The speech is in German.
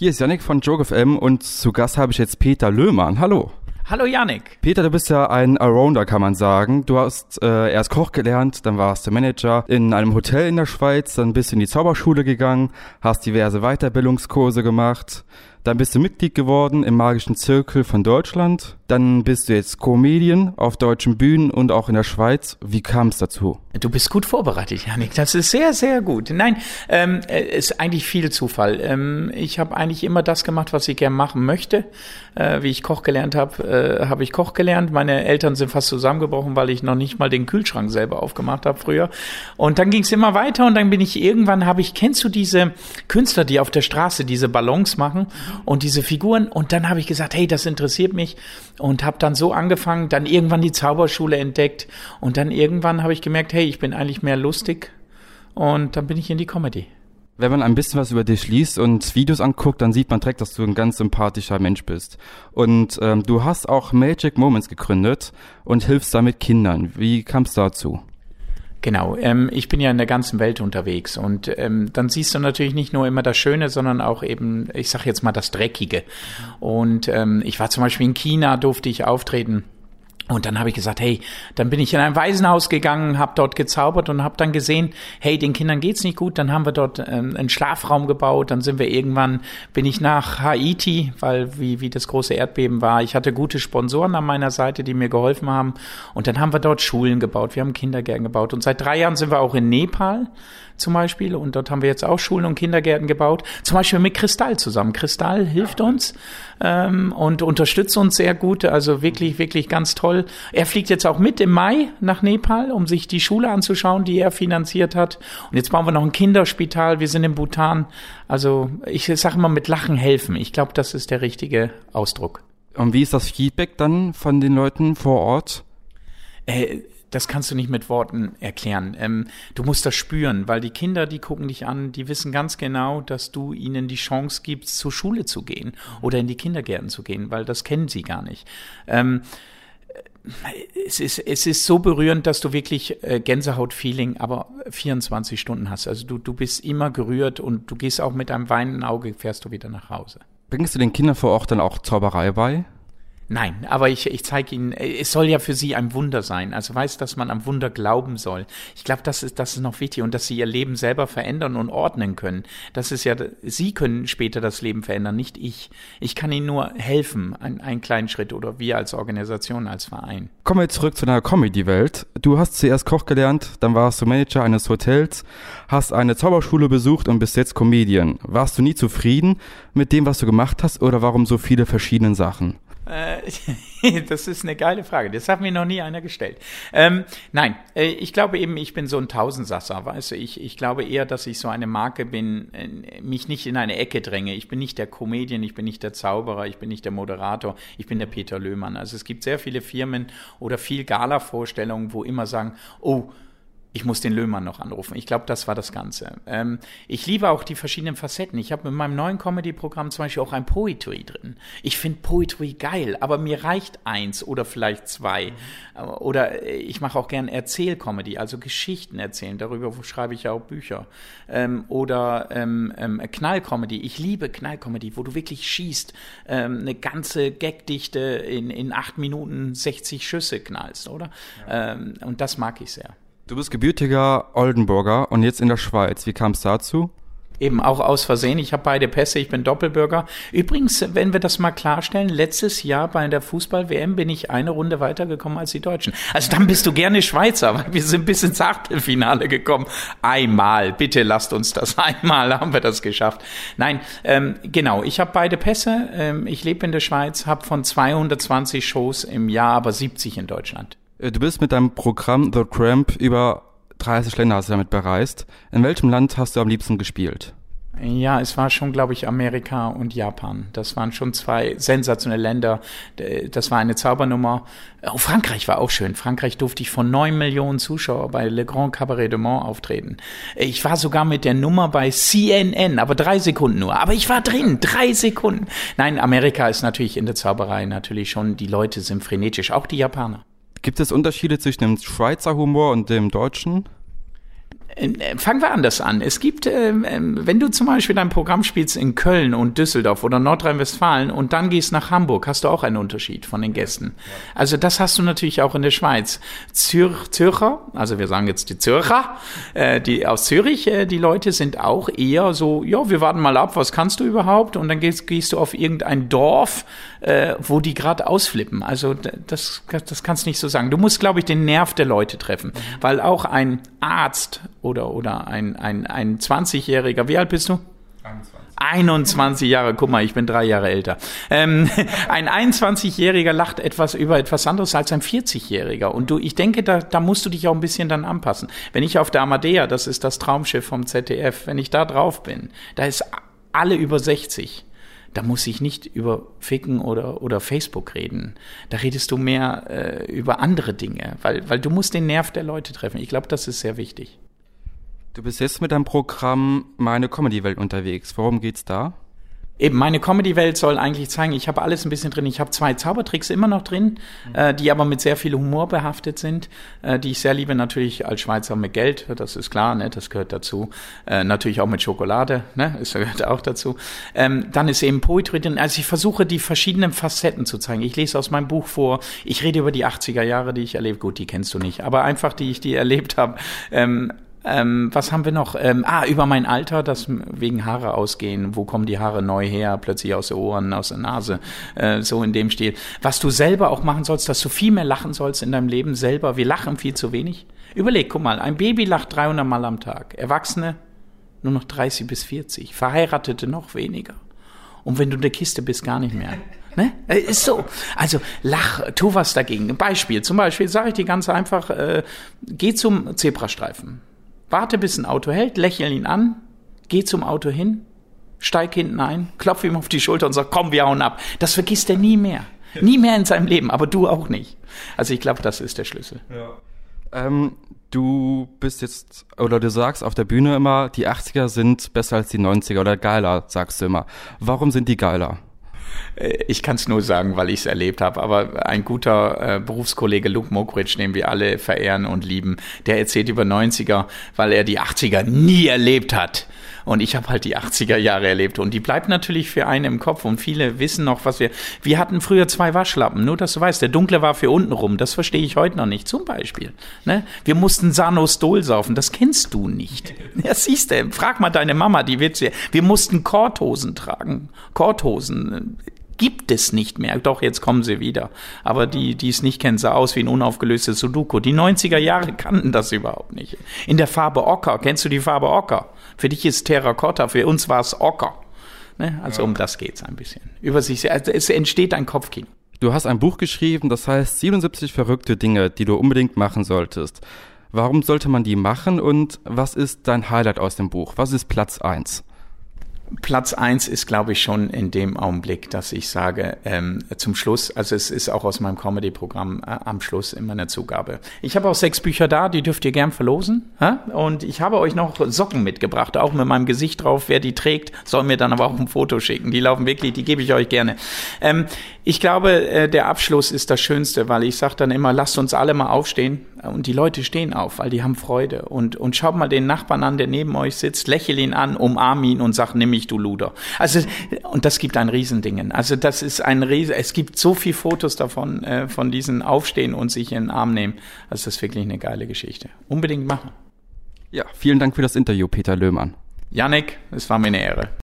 Hier ist Yannick von JokeFM und zu Gast habe ich jetzt Peter Löhmann. Hallo. Hallo Yannick. Peter, du bist ja ein Arounder, kann man sagen. Du hast äh, erst Koch gelernt, dann warst du Manager in einem Hotel in der Schweiz, dann bist du in die Zauberschule gegangen, hast diverse Weiterbildungskurse gemacht, dann bist du Mitglied geworden im Magischen Zirkel von Deutschland. Dann bist du jetzt Comedian auf deutschen Bühnen und auch in der Schweiz. Wie kam es dazu? Du bist gut vorbereitet, Janik. Das ist sehr, sehr gut. Nein, ähm, äh, ist eigentlich viel Zufall. Ähm, ich habe eigentlich immer das gemacht, was ich gern machen möchte. Äh, wie ich Koch gelernt habe, äh, habe ich Koch gelernt. Meine Eltern sind fast zusammengebrochen, weil ich noch nicht mal den Kühlschrank selber aufgemacht habe früher. Und dann ging es immer weiter und dann bin ich irgendwann, habe ich, kennst du diese Künstler, die auf der Straße diese Ballons machen und diese Figuren? Und dann habe ich gesagt, hey, das interessiert mich und habe dann so angefangen, dann irgendwann die Zauberschule entdeckt und dann irgendwann habe ich gemerkt, hey, ich bin eigentlich mehr lustig und dann bin ich in die Comedy. Wenn man ein bisschen was über dich liest und Videos anguckt, dann sieht man direkt, dass du ein ganz sympathischer Mensch bist. Und ähm, du hast auch Magic Moments gegründet und hilfst damit Kindern. Wie kam es dazu? Genau, ähm, ich bin ja in der ganzen Welt unterwegs und ähm, dann siehst du natürlich nicht nur immer das Schöne, sondern auch eben, ich sag jetzt mal das Dreckige. Und ähm, ich war zum Beispiel in China, durfte ich auftreten und dann habe ich gesagt, hey, dann bin ich in ein Waisenhaus gegangen, habe dort gezaubert und habe dann gesehen, hey, den Kindern geht's nicht gut. Dann haben wir dort ähm, einen Schlafraum gebaut. Dann sind wir irgendwann, bin ich nach Haiti, weil wie wie das große Erdbeben war. Ich hatte gute Sponsoren an meiner Seite, die mir geholfen haben. Und dann haben wir dort Schulen gebaut. Wir haben Kindergärten gebaut. Und seit drei Jahren sind wir auch in Nepal zum Beispiel. Und dort haben wir jetzt auch Schulen und Kindergärten gebaut. Zum Beispiel mit Kristall zusammen. Kristall hilft uns ähm, und unterstützt uns sehr gut. Also wirklich, wirklich ganz toll. Er fliegt jetzt auch mit im Mai nach Nepal, um sich die Schule anzuschauen, die er finanziert hat. Und jetzt bauen wir noch ein Kinderspital. Wir sind in Bhutan. Also ich sage mal mit Lachen helfen. Ich glaube, das ist der richtige Ausdruck. Und wie ist das Feedback dann von den Leuten vor Ort? Äh, das kannst du nicht mit Worten erklären. Ähm, du musst das spüren, weil die Kinder, die gucken dich an, die wissen ganz genau, dass du ihnen die Chance gibst, zur Schule zu gehen oder in die Kindergärten zu gehen, weil das kennen sie gar nicht. Ähm, es ist, es ist so berührend, dass du wirklich äh, Gänsehaut-Feeling, aber 24 Stunden hast. Also du, du bist immer gerührt und du gehst auch mit einem weinenden Auge, fährst du wieder nach Hause. Bringst du den Kindern vor Ort dann auch Zauberei bei? Nein, aber ich, ich zeige Ihnen, es soll ja für Sie ein Wunder sein. Also weiß, dass man am Wunder glauben soll. Ich glaube, das ist, das ist noch wichtig und dass Sie Ihr Leben selber verändern und ordnen können. Das ist ja, Sie können später das Leben verändern, nicht ich. Ich kann Ihnen nur helfen, ein, einen kleinen Schritt oder wir als Organisation, als Verein. Kommen wir zurück zu deiner Comedy-Welt. Du hast zuerst Koch gelernt, dann warst du Manager eines Hotels, hast eine Zauberschule besucht und bist jetzt Comedian. Warst du nie zufrieden mit dem, was du gemacht hast oder warum so viele verschiedene Sachen? Äh, das ist eine geile Frage. Das hat mir noch nie einer gestellt. Ähm, nein, äh, ich glaube eben, ich bin so ein Tausendsasser, weißt du. Ich, ich glaube eher, dass ich so eine Marke bin, äh, mich nicht in eine Ecke dränge. Ich bin nicht der Comedian, ich bin nicht der Zauberer, ich bin nicht der Moderator, ich bin der Peter Löhmann. Also es gibt sehr viele Firmen oder viel Gala-Vorstellungen, wo immer sagen, oh, ich muss den Löhmann noch anrufen. Ich glaube, das war das Ganze. Ähm, ich liebe auch die verschiedenen Facetten. Ich habe mit meinem neuen Comedy-Programm zum Beispiel auch ein Poetry drin. Ich finde Poetry geil, aber mir reicht eins oder vielleicht zwei. Mhm. Oder ich mache auch gern Erzählcomedy, also Geschichten erzählen. Darüber schreibe ich ja auch Bücher. Ähm, oder ähm, ähm, Knallcomedy. Ich liebe Knallcomedy, wo du wirklich schießt, ähm, eine ganze Gagdichte in, in acht Minuten 60 Schüsse knallst, oder? Ja. Ähm, und das mag ich sehr. Du bist gebürtiger Oldenburger und jetzt in der Schweiz. Wie kam es dazu? Eben auch aus Versehen. Ich habe beide Pässe, ich bin Doppelbürger. Übrigens, wenn wir das mal klarstellen, letztes Jahr bei der Fußball-WM bin ich eine Runde weitergekommen als die Deutschen. Also dann bist du gerne Schweizer, weil wir sind bis ins Achtelfinale gekommen. Einmal, bitte lasst uns das einmal, haben wir das geschafft. Nein, ähm, genau, ich habe beide Pässe. Ähm, ich lebe in der Schweiz, habe von 220 Shows im Jahr aber 70 in Deutschland. Äh, du bist mit deinem Programm The Cramp über 30 Länder hast du damit bereist. In welchem Land hast du am liebsten gespielt? Ja, es war schon, glaube ich, Amerika und Japan. Das waren schon zwei sensationelle Länder. Das war eine Zaubernummer. Oh, Frankreich war auch schön. Frankreich durfte ich von neun Millionen Zuschauern bei Le Grand Cabaret de Mont auftreten. Ich war sogar mit der Nummer bei CNN, aber drei Sekunden nur. Aber ich war drin, drei Sekunden. Nein, Amerika ist natürlich in der Zauberei natürlich schon, die Leute sind frenetisch, auch die Japaner. Gibt es Unterschiede zwischen dem Schweizer Humor und dem deutschen? Äh, fangen wir anders an. Es gibt, äh, wenn du zum Beispiel dein Programm spielst in Köln und Düsseldorf oder Nordrhein-Westfalen und dann gehst nach Hamburg, hast du auch einen Unterschied von den Gästen. Also das hast du natürlich auch in der Schweiz. Zür Zürcher, also wir sagen jetzt die Zürcher, äh, die aus Zürich, äh, die Leute sind auch eher so, ja, wir warten mal ab, was kannst du überhaupt? Und dann gehst, gehst du auf irgendein Dorf, äh, wo die gerade ausflippen. Also das, das kannst du nicht so sagen. Du musst, glaube ich, den Nerv der Leute treffen, weil auch ein Arzt oder, oder ein, ein, ein 20-Jähriger, wie alt bist du? 21. 21 Jahre, guck mal, ich bin drei Jahre älter. Ähm, ein 21-Jähriger lacht etwas über etwas anderes als ein 40-Jähriger. Und du, ich denke, da, da musst du dich auch ein bisschen dann anpassen. Wenn ich auf der Amadea, das ist das Traumschiff vom ZDF, wenn ich da drauf bin, da ist alle über 60 da muss ich nicht über Ficken oder, oder Facebook reden. Da redest du mehr äh, über andere Dinge, weil, weil du musst den Nerv der Leute treffen. Ich glaube, das ist sehr wichtig. Du bist jetzt mit deinem Programm Meine Comedy-Welt unterwegs. Worum geht's da? Eben, meine Comedy-Welt soll eigentlich zeigen, ich habe alles ein bisschen drin. Ich habe zwei Zaubertricks immer noch drin, mhm. äh, die aber mit sehr viel Humor behaftet sind, äh, die ich sehr liebe. Natürlich als Schweizer mit Geld, das ist klar, ne, das gehört dazu. Äh, natürlich auch mit Schokolade, ne, das gehört auch dazu. Ähm, dann ist eben Poetry drin. Also ich versuche, die verschiedenen Facetten zu zeigen. Ich lese aus meinem Buch vor, ich rede über die 80er Jahre, die ich erlebt. Gut, die kennst du nicht, aber einfach, die ich die erlebt habe. Ähm, ähm, was haben wir noch? Ähm, ah, über mein Alter, das wegen Haare ausgehen. Wo kommen die Haare neu her? Plötzlich aus den Ohren, aus der Nase. Äh, so in dem Stil. Was du selber auch machen sollst, dass du viel mehr lachen sollst in deinem Leben selber. Wir lachen viel zu wenig. Überleg, guck mal, ein Baby lacht 300 Mal am Tag. Erwachsene nur noch 30 bis 40. Verheiratete noch weniger. Und wenn du in der Kiste bist, gar nicht mehr. Ne? Äh, ist so. Also lach, tu was dagegen. Ein Beispiel. Zum Beispiel sage ich dir ganz einfach, äh, geh zum Zebrastreifen. Warte, bis ein Auto hält, lächel ihn an, geh zum Auto hin, steig hinten ein, klopf ihm auf die Schulter und sag, komm, wir hauen ab. Das vergisst er nie mehr. Nie mehr in seinem Leben, aber du auch nicht. Also ich glaube, das ist der Schlüssel. Ja. Ähm, du bist jetzt, oder du sagst auf der Bühne immer, die 80er sind besser als die 90er oder geiler, sagst du immer. Warum sind die geiler? Äh, ich kann es nur sagen, weil ich es erlebt habe. Aber ein guter äh, Berufskollege Luke Mokritsch, den wir alle verehren und lieben, der erzählt über 90er, weil er die 80er nie erlebt hat. Und ich habe halt die 80er Jahre erlebt. Und die bleibt natürlich für einen im Kopf. Und viele wissen noch, was wir. Wir hatten früher zwei Waschlappen. Nur, dass du weißt, der dunkle war für unten rum. Das verstehe ich heute noch nicht. Zum Beispiel. Ne? Wir mussten Sanostol saufen. Das kennst du nicht. Ja, siehst du. Frag mal deine Mama, die wird sehr. Wir mussten Korthosen tragen. Korthosen gibt es nicht mehr. Doch, jetzt kommen sie wieder. Aber die, die es nicht kennen, sah aus wie ein unaufgelöstes Sudoku. Die 90er Jahre kannten das überhaupt nicht. In der Farbe Ocker. Kennst du die Farbe Ocker? Für dich ist Terrakotta, für uns war es Ocker. Ne? Also ja. um das geht's ein bisschen. Über sich, also es entsteht ein Kopfkino. Du hast ein Buch geschrieben, das heißt 77 verrückte Dinge, die du unbedingt machen solltest. Warum sollte man die machen und was ist dein Highlight aus dem Buch? Was ist Platz eins? Platz eins ist, glaube ich, schon in dem Augenblick, dass ich sage, ähm, zum Schluss, also es ist auch aus meinem Comedy-Programm äh, am Schluss immer eine Zugabe. Ich habe auch sechs Bücher da, die dürft ihr gern verlosen. Hä? Und ich habe euch noch Socken mitgebracht, auch mit meinem Gesicht drauf. Wer die trägt, soll mir dann aber auch ein Foto schicken. Die laufen wirklich, die gebe ich euch gerne. Ähm, ich glaube, äh, der Abschluss ist das Schönste, weil ich sage dann immer, lasst uns alle mal aufstehen. Und die Leute stehen auf, weil die haben Freude. Und, und schaut mal den Nachbarn an, der neben euch sitzt, lächel ihn an, umarm ihn und sag, nimm mich, du Luder. Also, und das gibt ein Riesendingen. Also das ist ein Riesen, es gibt so viel Fotos davon, äh, von diesen Aufstehen und sich in den Arm nehmen. Also das ist wirklich eine geile Geschichte. Unbedingt machen. Ja, vielen Dank für das Interview, Peter Löhmann. Janik, es war mir eine Ehre.